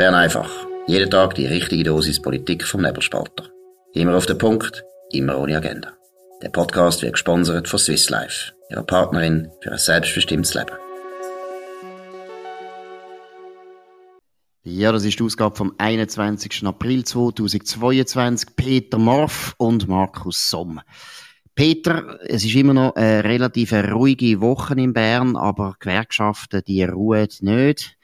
Bern einfach. Jeden Tag die richtige Dosis Politik vom Nebelspalter. Immer auf den Punkt, immer ohne Agenda. Der Podcast wird gesponsert von Swiss Life, ihrer Partnerin für ein selbstbestimmtes Leben. Ja, das ist die Ausgabe vom 21. April 2022. Peter Morf und Markus Somm. Peter, es ist immer noch eine relativ ruhige Woche in Bern, aber Gewerkschaften, die ruhen nicht.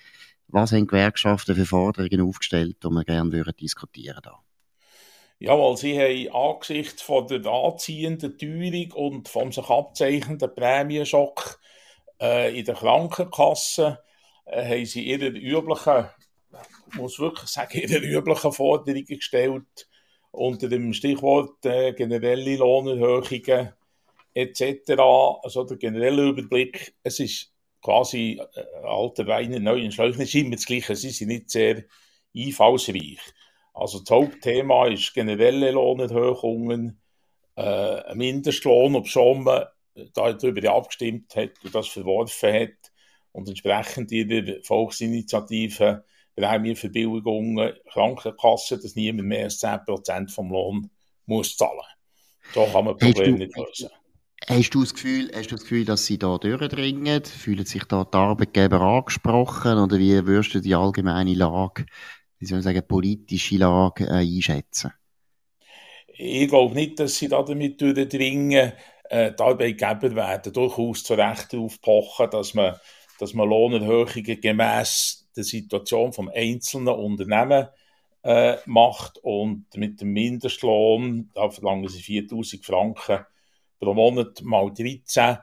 Was haben Gewerkschaften für Forderungen aufgestellt, die wir gerne würden diskutieren da? Jawohl, sie haben angesichts von der anziehenden Teuerung und vom sich abzeichnenden Prämienschock äh, in der Krankenkasse äh, haben sie ihre üblichen, ich muss wirklich sagen, ihre üblichen Forderungen gestellt unter dem Stichwort äh, generelle Lohnerhöhungen etc. Also der generelle Überblick, es ist quasi äh, alter Wein in neuen Schläuchen, es ist immer das Gleiche, sie sind nicht sehr einfallsreich. Also das Hauptthema ist generelle Lohnerhöhungen, äh, ein Mindestlohn, ob schon man darüber abgestimmt hat und das verworfen hat und entsprechend ihrer Volksinitiative Prämienverbilligungen, Krankenkassen, dass niemand mehr als 10% vom Lohn muss zahlen. So kann man Probleme nicht lösen. Hast du, das Gefühl, hast du das Gefühl, dass sie da durchdringen? Fühlen sich da die Arbeitgeber angesprochen? Oder wie würdest du die allgemeine Lage, wie soll ich sagen, politische Lage äh, einschätzen? Ich glaube nicht, dass sie da damit durchdringen. Äh, die Arbeitgeber werden durchaus zu Recht darauf pochen, dass man, dass man Lohnerhöhungen gemäss der Situation vom einzelnen Unternehmen äh, macht und mit dem Mindestlohn, da verlangen sie 4000 Franken pro Monat mal 13,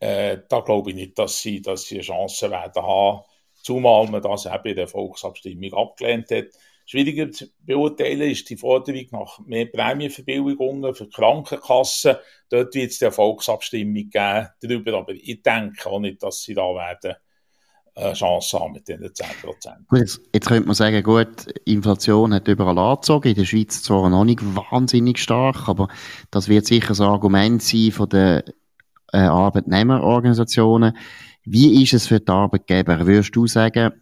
äh, da glaube ich nicht, dass sie, dass sie eine Chance werden haben, zumal man das eben in der Volksabstimmung abgelehnt hat. Schwieriger zu beurteilen ist die Forderung nach mehr Prämienverbilligungen für Krankenkassen. Dort wird es eine Volksabstimmung geben darüber, aber ich denke auch nicht, dass sie da werden Chance haben mit diesen 10%. Gut, jetzt, könnte man sagen, gut, Inflation hat überall angezogen, in der Schweiz zwar noch nicht wahnsinnig stark, aber das wird sicher ein Argument sein von den äh, Arbeitnehmerorganisationen. Wie ist es für die Arbeitgeber? Würdest du sagen,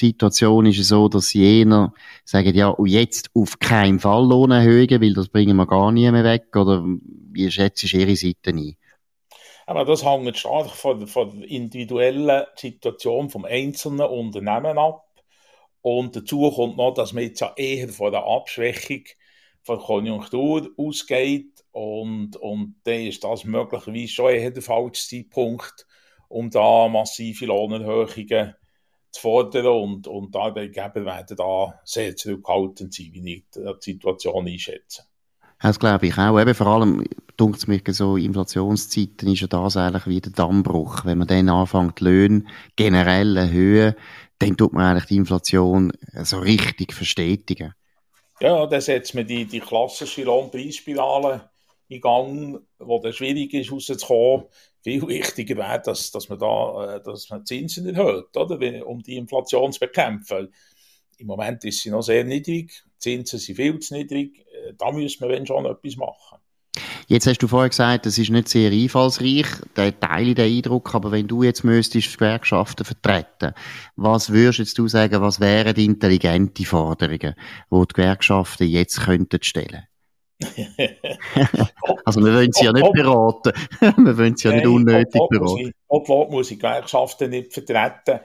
die Situation ist so, dass jener sagen, ja, jetzt auf keinen Fall Lohnerhöhungen, weil das bringen wir gar nie mehr weg, oder wie schätzt du ihre Seite ein? Aber das hängt stark von, von der individuellen Situation vom einzelnen Unternehmen ab. Und dazu kommt noch, dass man jetzt ja eher von der Abschwächung von der Konjunktur ausgeht. Und, und dann ist das möglicherweise schon eher der falsche Zeitpunkt, um da massive Lohnerhöhungen zu fordern. Und, und Arbeitgeber werden da sehr zurückhaltend sein, wie ich die Situation einschätze. Das glaube ich auch. Eben vor allem, dunkt es mir so, Inflationszeiten ist ja das eigentlich wie der Dammbruch. Wenn man dann anfängt, die Löhne generell erhöhen, dann tut man eigentlich die Inflation so richtig verstetigen. Ja, dann setzt man die, die klassische Lohnpreisspirale in Gang, wo dann schwierig ist, rauszukommen. Viel wichtiger wäre, dass, dass man da, äh, dass man Zinsen erhöht, oder? Um die Inflation zu bekämpfen. Im Moment ist sie noch sehr niedrig. Die Zinsen sind viel zu niedrig da müssen wir wenn schon etwas machen. Jetzt hast du vorher gesagt, das ist nicht sehr einfallsreich. Der teile den Eindruck, aber wenn du jetzt müsstest Gewerkschaften vertreten, was würdest du sagen, was wären die intelligente Forderungen, die die Gewerkschaften jetzt könnten stellen? also wir wollen sie ja nicht beraten. wir wollen sie ja nicht unnötig beraten. Obwohl muss ich Gewerkschaften nicht vertreten.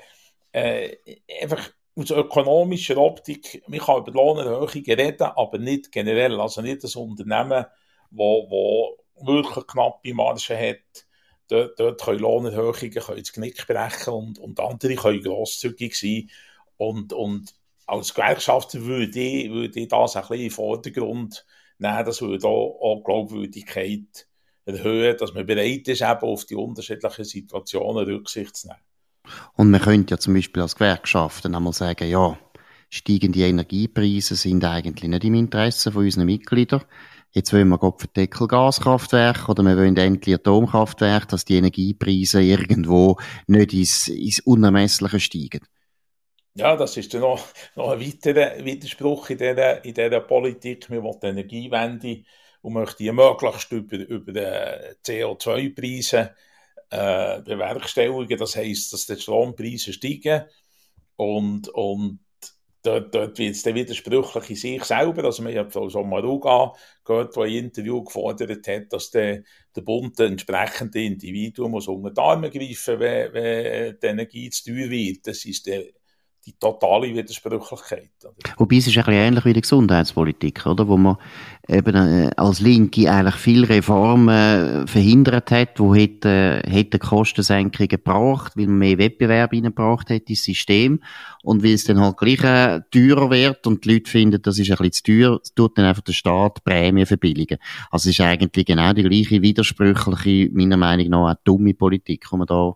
Äh, einfach aus ökonomischer Optik, man kann über Lohnerhöhungen reden, aber nicht generell. Also nicht das Unternehmen, wo, wo wirklich knappe Margen hat, dort, dort können Lohnerhöhungen können das Knick brechen und, und andere können grosszügig sein. Und, und als Gewerkschafter würde ich, würde ich das ein bisschen in den Vordergrund nehmen. Das würde auch, auch Glaubwürdigkeit erhöhen, dass man bereit ist, eben auf die unterschiedlichen Situationen Rücksicht zu nehmen. Und man könnte ja zum Beispiel als Gewerkschaften einmal sagen, ja, steigende Energiepreise sind eigentlich nicht im Interesse von unseren Mitgliedern. Jetzt wollen wir für Deckel Gaskraftwerke oder wir wollen endlich Atomkraftwerke, dass die Energiepreise irgendwo nicht ins, ins Unermessliche steigen. Ja, das ist dann noch, noch ein weiterer Widerspruch in dieser, in dieser Politik. Wir wollen die Energiewende und möchten die möglichst über, über die CO2-Preise äh, bewerkstelligen. Das heisst, dass die Strompreise steigen und, und dort, dort wird es dann widersprüchlich in sich selber. Also, wir haben Frau Sommaruga gehört, die ein Interview gefordert hat, dass der, der Bund den entsprechenden Individuum muss unter die Arme greifen wenn, wenn die Energie zu teuer wird. Das ist der die totale Widersprüchlichkeit. Wobei es ist ein bisschen ähnlich wie die Gesundheitspolitik, oder? Wo man eben äh, als Linke eigentlich viele Reformen äh, verhindert hat, wo hätte, hätte Kostensenkungen gebracht, weil man mehr Wettbewerb reingebracht hat ins System und weil es dann halt gleich äh, teurer wird und die Leute finden, das ist ein bisschen zu teuer, tut dann einfach der Staat Prämien verbilligen. Also es ist eigentlich genau die gleiche widersprüchliche, meiner Meinung nach, auch dumme Politik, die man da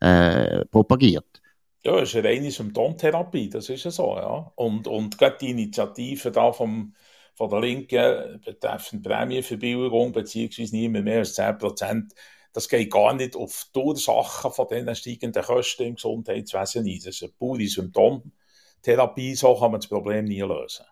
äh, propagiert. Ja, es ist eine reine Symptomtherapie, das ist ja so, ja. Und, und gerade die Initiative da vom, von der Linken betreffend Prämienverbilligung, beziehungsweise nicht mehr, mehr als 10 Prozent, das geht gar nicht auf die Ursachen von diesen steigenden Kosten im Gesundheitswesen ein. Das ist eine pure Symptomtherapie, so kann man das Problem nie lösen.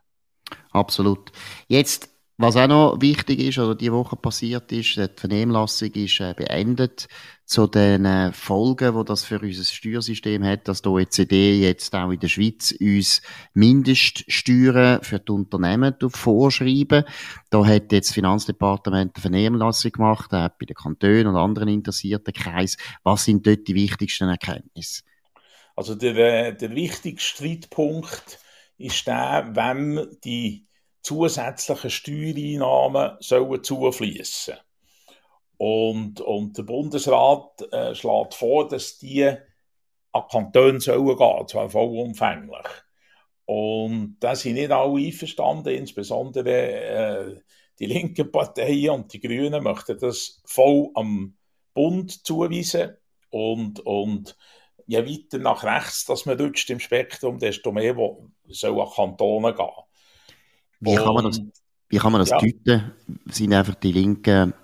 Absolut. Jetzt was auch noch wichtig ist, oder die Woche passiert ist, die Vernehmlassung ist äh, beendet zu den äh, Folgen, wo das für unser Steuersystem hat, dass die OECD jetzt auch in der Schweiz uns Mindeststeuern für die Unternehmen vorschreiben. Da hat jetzt das Finanzdepartement eine Vernehmlassung gemacht, auch bei den Kantonen und anderen interessierten Kreisen. Was sind dort die wichtigsten Erkenntnisse? Also der, äh, der wichtigste Streitpunkt ist der, wenn die zusätzliche Steuereinnahmen sollen zufließen. Und, und der Bundesrat äh, schlägt vor, dass die an Kantone sollen gehen, zwar vollumfänglich. Und da sind nicht alle einverstanden, insbesondere äh, die linken Parteien und die Grünen möchten das voll am Bund zuweisen. Und, und je weiter nach rechts dass man rutscht im Spektrum, desto mehr soll an Kantone gehen. Wie kann man das, wie kann man das ja. deuten? Sind einfach die Linken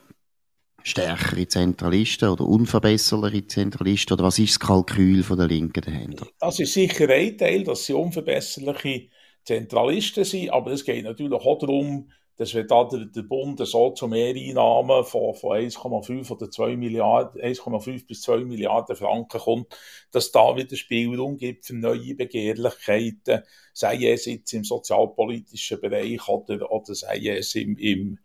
stärkere Zentralisten oder unverbesserliche Zentralisten? Oder was ist das Kalkül von der Linken dahinter? Das ist sicher ein Teil, dass sie unverbesserliche Zentralisten sind, aber es geht natürlich auch darum, dass wenn da der, der Bund so zu Mehreinnahmen von, von 1,5 oder 2 Milliarden, 1,5 bis 2 Milliarden Franken kommt, dass da wieder Spielraum gibt für neue Begehrlichkeiten, sei es jetzt im sozialpolitischen Bereich oder, oder sei es im, im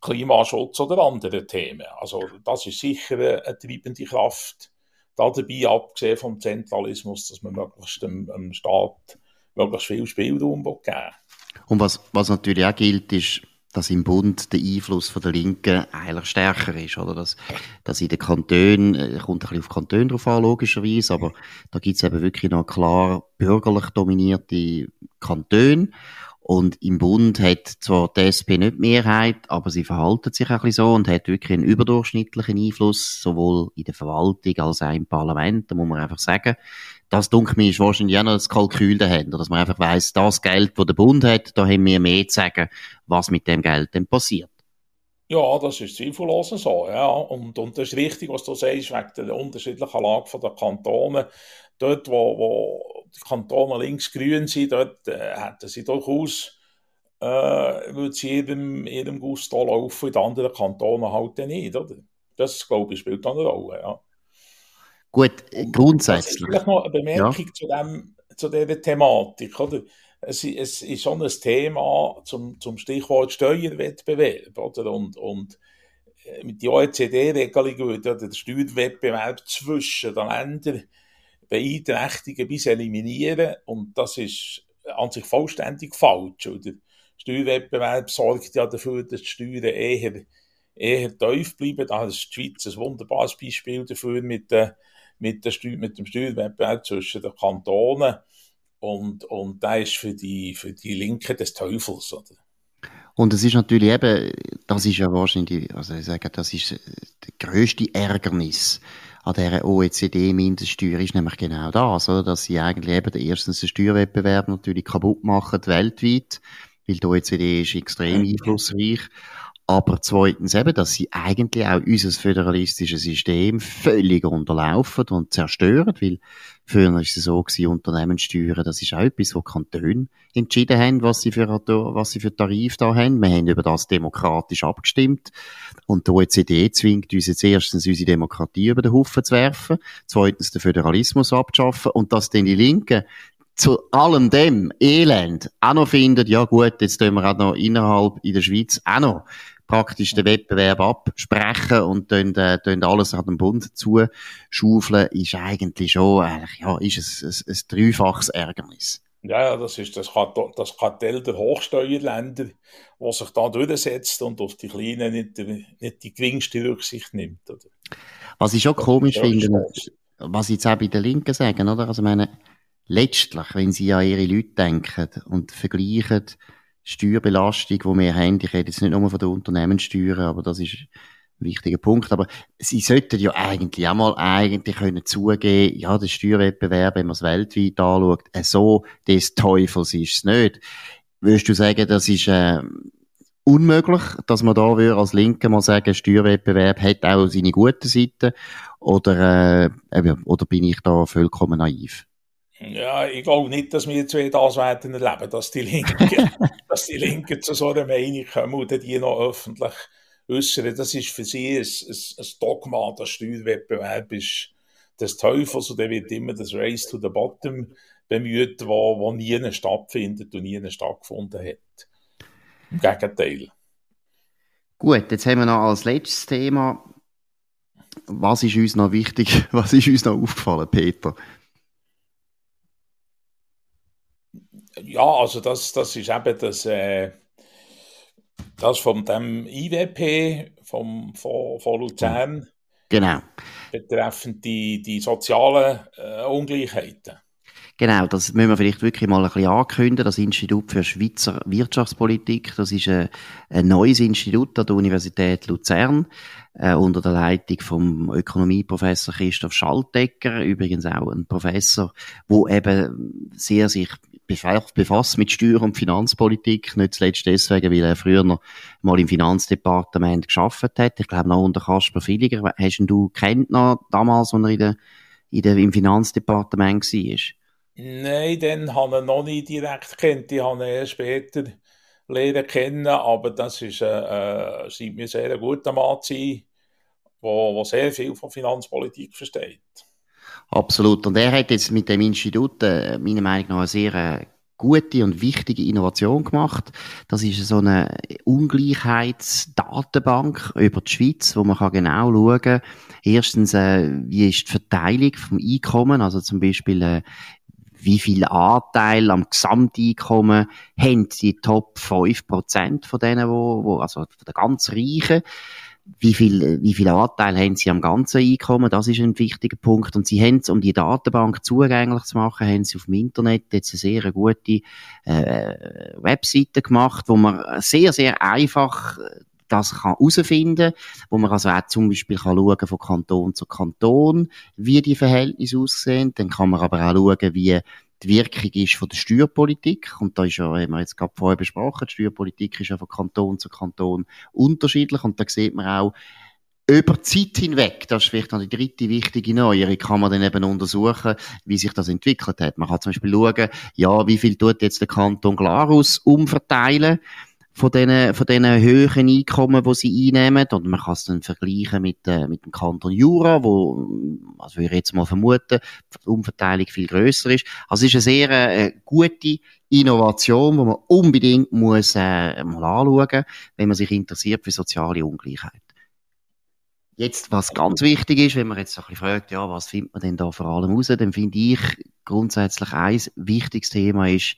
Klimaschutz oder andere Themen. Also das ist sicher eine treibende Kraft. Da dabei, abgesehen vom Zentralismus, dass man möglichst dem, dem Staat möglichst viel Spielraum geben will. Und was, was natürlich auch gilt, ist, dass im Bund der Einfluss von der Linken eigentlich stärker ist, oder? Dass, dass in den Kantonen, äh, kommt ein bisschen auf Kantone drauf an, logischerweise, aber da gibt es eben wirklich noch klar bürgerlich dominierte Kantone. Und im Bund hat zwar die SP nicht Mehrheit, aber sie verhalten sich ein bisschen so und hat wirklich einen überdurchschnittlichen Einfluss, sowohl in der Verwaltung als auch im Parlament, da muss man einfach sagen das, denke mir, ist wahrscheinlich auch noch das Kalkül dahinter, dass man einfach weiss, das Geld, das der Bund hat, da haben wir mehr zu sagen, was mit dem Geld denn passiert. Ja, das ist zweifellos so, ja. Und, und das ist richtig, was du sagst, wegen der unterschiedlichen Lage der Kantone. Dort, wo, wo Kantone links-grün sind, dort äh, hätten sie durchaus, äh, würde sie jedem, jedem Gusto laufen, in den anderen Kantonen halt nicht, oder? Das, glaube ich, spielt eine Rolle, ja. Gut, grundsätzlich. Vielleicht noch eine Bemerkung ja. zu, dem, zu dieser Thematik. Oder? Es, es ist schon ein Thema zum, zum Stichwort Steuerwettbewerb. Oder? Und, und äh, mit der OECD-Regelung würde der Steuerwettbewerb zwischen den Ländern beeinträchtigen bis eliminieren. Und das ist an sich vollständig falsch. Oder? Steuerwettbewerb sorgt ja dafür, dass die Steuern eher, eher tief bleiben. Da ist die Schweiz ein wunderbares Beispiel dafür mit den mit, der Steu mit dem Steuerwettbewerb zwischen den Kantonen. Und, und da ist für die, für die Linke des Teufels. Oder? Und es ist natürlich eben, das ist ja wahrscheinlich, also ich sage, das ist der grösste Ärgernis an dieser OECD-Mindeststeuer ist nämlich genau das, oder? dass sie eigentlich eben erstens den Steuerwettbewerb natürlich kaputt machen weltweit, weil die OECD ist extrem einflussreich aber zweitens eben, dass sie eigentlich auch unser föderalistisches System völlig unterlaufen und zerstören, weil früher war es so gewesen, Unternehmenssteuern, das ist auch etwas, wo Kantone entschieden haben, was sie für, was sie für Tarif da haben. Wir haben über das demokratisch abgestimmt. Und die OECD zwingt uns jetzt erstens, unsere Demokratie über den Haufen zu werfen, zweitens den Föderalismus abzuschaffen und dass dann die Linken zu allem dem Elend auch noch findet, ja gut, jetzt tun wir auch noch innerhalb in der Schweiz auch noch praktisch den Wettbewerb absprechen und dann, äh, dann alles an den Bund zuschaufeln, ist eigentlich schon, eigentlich, ja, ist es ein, ein, ein dreifaches Ärgernis. Ja, das ist das, Kartell der Hochsteuerländer, was sich da durchsetzt und auf die Kleinen nicht, nicht die geringste Rücksicht nimmt. Oder? Was ich schon komisch finde, was jetzt auch bei den Linken sagen, oder? Also, meine, letztlich, wenn sie an ihre Leute denken und vergleichen, Steuerbelastung, die wir haben, ich rede jetzt nicht nur von der Unternehmenssteuer, aber das ist ein wichtiger Punkt, aber sie sollten ja eigentlich auch mal eigentlich können zugeben, ja, der Steuerwettbewerb, wenn man es weltweit anschaut, äh, so des Teufels ist es nicht. Würdest du sagen, das ist äh, unmöglich, dass man da würde als Linke mal sagen, Steuerwettbewerb hat auch seine guten Seiten oder, äh, oder bin ich da vollkommen naiv? Ja, ich glaube nicht, dass wir zwei das werden erleben, dass die Linken, dass die Linken zu so einer Meinung kommen und die noch öffentlich äußern. Das ist für sie ein, ein, ein Dogma, der Steuerwettbewerb ist des Teufels und der wird immer das Race to the Bottom bemüht, wo, wo nie stattfindet und nie stattgefunden hat. Im Gegenteil. Gut, jetzt haben wir noch als letztes Thema, was ist uns noch wichtig, was ist uns noch aufgefallen, Peter? Ja, also das, das ist eben das, äh, das von dem IWP, vom, von, von Luzern. Genau. Betreffend die, die sozialen äh, Ungleichheiten. Genau, das müssen wir vielleicht wirklich mal ein bisschen ankündigen. Das Institut für Schweizer Wirtschaftspolitik, das ist ein, ein neues Institut an der Universität Luzern äh, unter der Leitung vom Ökonomieprofessor Christoph Schaltegger, übrigens auch ein Professor, wo eben sehr sich befasst mit Steuer- und Finanzpolitik, nicht zuletzt deswegen, weil er früher noch mal im Finanzdepartement geschafft hat. Ich glaube noch unter Kasper Villiger. Hast du kennt noch damals, als er in der, in der, im Finanzdepartement war? Nein, den habe ich noch nicht direkt kennt. Die habe ich erst später lernen kennen, aber das ist, äh, äh, scheint mir sehr ein guter Mann zu sein, der sehr viel von Finanzpolitik versteht. Absolut. Und er hat jetzt mit dem Institut, äh, meiner Meinung nach, eine sehr äh, gute und wichtige Innovation gemacht. Das ist so eine Ungleichheitsdatenbank über die Schweiz, wo man kann genau schauen kann, erstens, äh, wie ist die Verteilung vom Einkommen, also zum Beispiel, äh, wie viel Anteil am Gesamteinkommen haben die Top 5% von denen, wo, wo, also von der ganz Reichen wie viel, wie viel Anteil haben sie am ganzen Einkommen? Das ist ein wichtiger Punkt. Und sie haben, um die Datenbank zugänglich zu machen, haben sie auf dem Internet jetzt eine sehr gute äh, Webseite gemacht, wo man sehr, sehr einfach das kann herausfinden, wo man also auch zum Beispiel kann schauen von Kanton zu Kanton, wie die Verhältnisse aussehen. Dann kann man aber auch schauen, wie die Wirkung ist von der Steuerpolitik. Und da ist ja, haben wir jetzt gerade vorher besprochen, die Steuerpolitik ist ja von Kanton zu Kanton unterschiedlich. Und da sieht man auch, über Zeit hinweg, das ist vielleicht noch die dritte wichtige Neuerung, kann man dann eben untersuchen, wie sich das entwickelt hat. Man kann zum Beispiel schauen, ja, wie viel tut jetzt der Kanton Glarus umverteilen von diesen, von diesen höheren Einkommen, die sie einnehmen. Und man kann es dann vergleichen mit, äh, mit dem Kanton Jura, wo, also ich jetzt mal vermuten, die Umverteilung viel grösser ist. Also es ist eine sehr äh, gute Innovation, die man unbedingt muss, äh, mal anschauen, wenn man sich interessiert für soziale Ungleichheit. Jetzt, was ganz wichtig ist, wenn man jetzt so ein bisschen fragt, ja, was findet man denn da vor allem raus, dann finde ich grundsätzlich ein wichtiges Thema ist,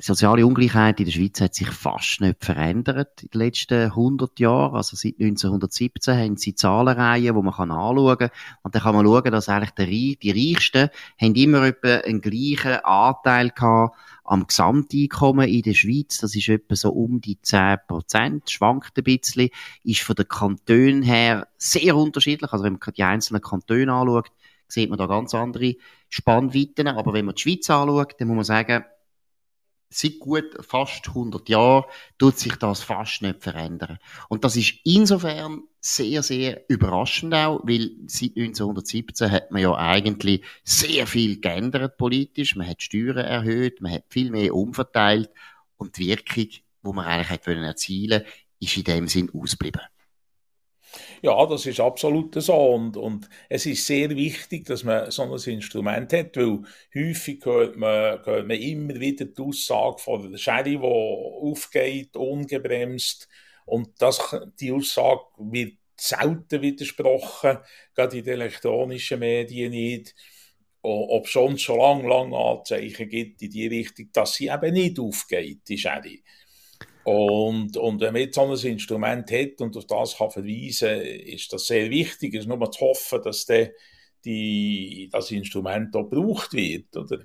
soziale Ungleichheit in der Schweiz hat sich fast nicht verändert in den letzten 100 Jahren. Also seit 1917 haben sie Zahlenreihen, wo man anschauen kann. Und dann kann man schauen, dass eigentlich die, die Reichsten haben immer etwa einen gleichen Anteil gehabt am Gesamteinkommen in der Schweiz. Das ist etwa so um die 10 Prozent, schwankt ein bisschen, ist von den Kantonen her sehr unterschiedlich. Also wenn man die einzelnen Kantone anschaut, sieht man da ganz andere Spannweiten. Aber wenn man die Schweiz anschaut, dann muss man sagen, seit gut fast 100 Jahren tut sich das fast nicht verändern. Und das ist insofern sehr, sehr überraschend auch, weil seit 1917 hat man ja eigentlich sehr viel geändert politisch. Man hat Steuern erhöht, man hat viel mehr umverteilt und die Wirkung, die man eigentlich hätte erzielen ist in dem Sinn ausgeblieben. Ja, das ist absolut so. Und, und es ist sehr wichtig, dass man so ein Instrument hat, weil häufig hört man, hört man immer wieder die Aussage von der Sherry, die aufgeht, ungebremst. Und das, die Aussage wird selten widersprochen, gerade in den elektronischen Medien nicht. Ob schon schon lange, lange Anzeichen gibt in die Richtung, dass sie eben nicht aufgeht, die Sherry. Und, und wenn man jetzt so ein Instrument hat und auf das kann verweisen ist das sehr wichtig. Es ist nur zu hoffen, dass der, die, das Instrument auch gebraucht wird. Oder?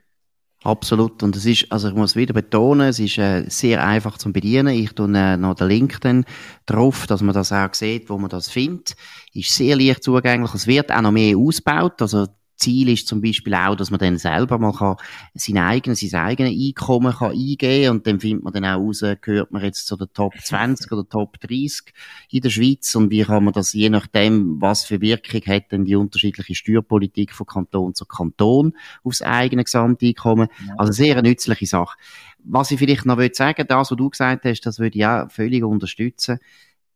Absolut. Und es ist, also ich muss wieder betonen, es ist äh, sehr einfach zu bedienen. Ich tue äh, noch den Link dann drauf, dass man das auch sieht, wo man das findet. Ist sehr leicht zugänglich. Es wird auch noch mehr ausgebaut. Also Ziel ist zum Beispiel auch, dass man dann selber mal kann sein eigenes, sein eigenes Einkommen kann eingeben und dann findet man dann auch raus, gehört man jetzt zu der Top 20 oder Top 30 in der Schweiz? Und wie kann man das je nachdem, was für Wirkung hat denn die unterschiedliche Steuerpolitik von Kanton zu Kanton aufs eigene Gesamteinkommen. Also sehr eine nützliche Sache. Was ich vielleicht noch sagen will, das, was du gesagt hast, das würde ich auch völlig unterstützen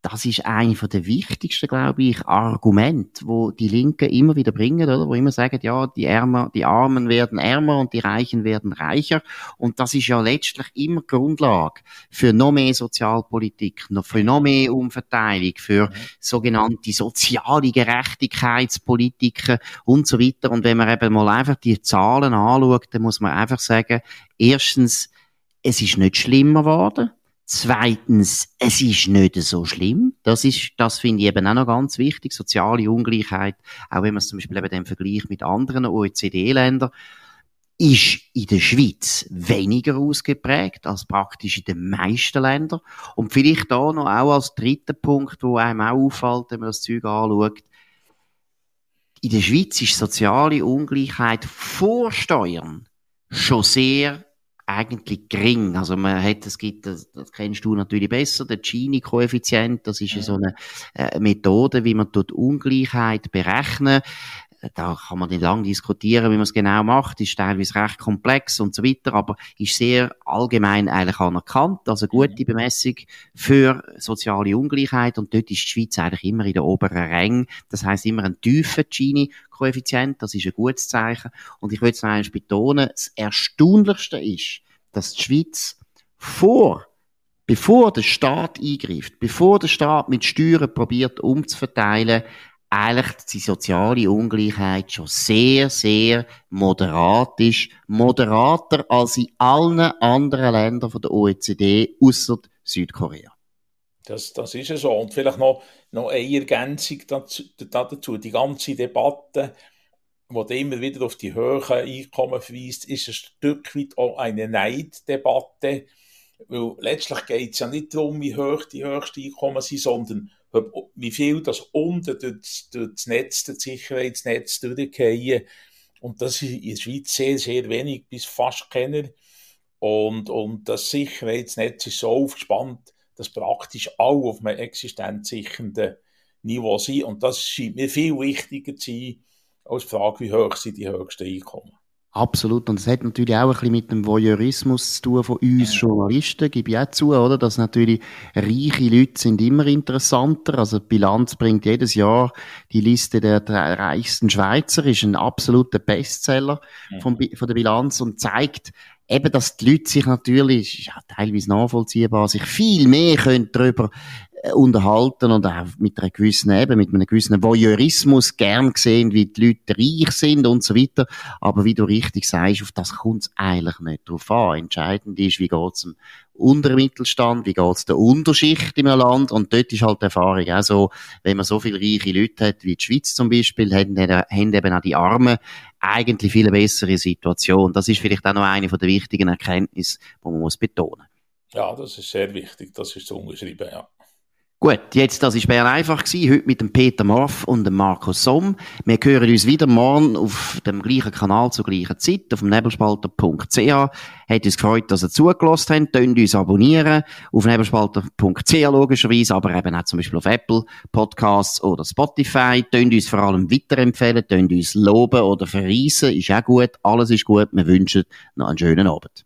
das ist eine von der wichtigsten, glaube ich, Argumente, wo die Linken immer wieder bringen, oder? Wo immer sagen, ja, die Ärmer, die Armen werden ärmer und die Reichen werden reicher. Und das ist ja letztlich immer Grundlage für noch mehr Sozialpolitik, für noch mehr Umverteilung, für sogenannte soziale Gerechtigkeitspolitiken und so weiter. Und wenn man eben mal einfach die Zahlen anschaut, dann muss man einfach sagen, erstens, es ist nicht schlimmer geworden. Zweitens, es ist nicht so schlimm. Das ist, das finde ich eben auch noch ganz wichtig. Soziale Ungleichheit, auch wenn man es zum Beispiel eben im Vergleich mit anderen OECD-Ländern, ist in der Schweiz weniger ausgeprägt als praktisch in den meisten Ländern. Und vielleicht da noch auch als dritter Punkt, wo einem auch auffällt, wenn man das Zeug anschaut. In der Schweiz ist soziale Ungleichheit vor Steuern schon sehr eigentlich gering. Also man hat, es gibt, das, das kennst du natürlich besser, der Gini-Koeffizient, das ist ja. so eine äh, Methode, wie man dort Ungleichheit berechnen da kann man nicht lang diskutieren, wie man es genau macht, ist teilweise recht komplex und so weiter, aber ist sehr allgemein eigentlich anerkannt, also gute mhm. Bemessung für soziale Ungleichheit. Und dort ist die Schweiz eigentlich immer in der oberen Rang, das heißt immer ein tiefer Gini-Koeffizient, das ist ein gutes Zeichen. Und ich will es noch einmal betonen, das Erstaunlichste ist, dass die Schweiz vor bevor der Staat eingreift, bevor der Staat mit Steuern probiert umzuverteilen, eigentlich die soziale Ungleichheit schon sehr, sehr moderat ist. Moderater als in allen anderen Ländern der OECD, außer Südkorea. Das, das ist so. Und vielleicht noch, noch eine Ergänzung dazu, dazu. Die ganze Debatte, die immer wieder auf die hohen Einkommen verweist, ist ein Stück weit auch eine Neiddebatte. Weil letztlich geht es ja nicht darum, wie hoch die höchsten Einkommen sind, sondern wie viel das unten durch, durch das Netz, das Sicherheitsnetz durchgehen. Und das ist in der Schweiz sehr, sehr wenig, bis fast keiner. Und, und das Sicherheitsnetz ist so aufgespannt, dass praktisch alle auf einem existenzsichernden Niveau sind. Und das scheint mir viel wichtiger zu sein, als die Frage, wie hoch sind die höchsten Einkommen. Absolut. Und es hat natürlich auch ein bisschen mit dem Voyeurismus zu tun von uns Journalisten, gebe ich auch zu, oder? Dass natürlich reiche Leute sind immer interessanter. Also die Bilanz bringt jedes Jahr die Liste der reichsten Schweizer, ist ein absoluter Bestseller von, von der Bilanz und zeigt, eben, dass die Leute sich natürlich, ja, teilweise nachvollziehbar, sich viel mehr können darüber unterhalten und auch mit einer gewissen, eben, mit einem gewissen Voyeurismus gern sehen, wie die Leute reich sind und so weiter. Aber wie du richtig sagst, auf das kommt es eigentlich nicht drauf an. Entscheidend ist, wie geht es dem unteren Mittelstand, wie geht es der Unterschicht im Land und dort ist halt die Erfahrung auch so, wenn man so viele reiche Leute hat, wie die Schweiz zum Beispiel, haben, haben eben auch die Armen eigentlich viel bessere Situation. Das ist vielleicht auch noch eine der wichtigen Erkenntnisse, die man muss betonen. Ja, das ist sehr wichtig, das ist so umgeschrieben, ja. Gut, jetzt, das ist Bern einfach gewesen, heute mit dem Peter Morf und dem Markus Somm. Wir hören uns wieder morgen auf dem gleichen Kanal zur gleichen Zeit, auf nebelspalter.ch. Hat uns gefreut, dass ihr zugelassen habt. Könnt uns abonnieren auf nebelspalter.ch logischerweise, aber eben auch zum Beispiel auf Apple Podcasts oder Spotify. Könnt uns vor allem weiterempfehlen, könnt uns loben oder verreisen. Ist auch gut. Alles ist gut. Wir wünschen noch einen schönen Abend.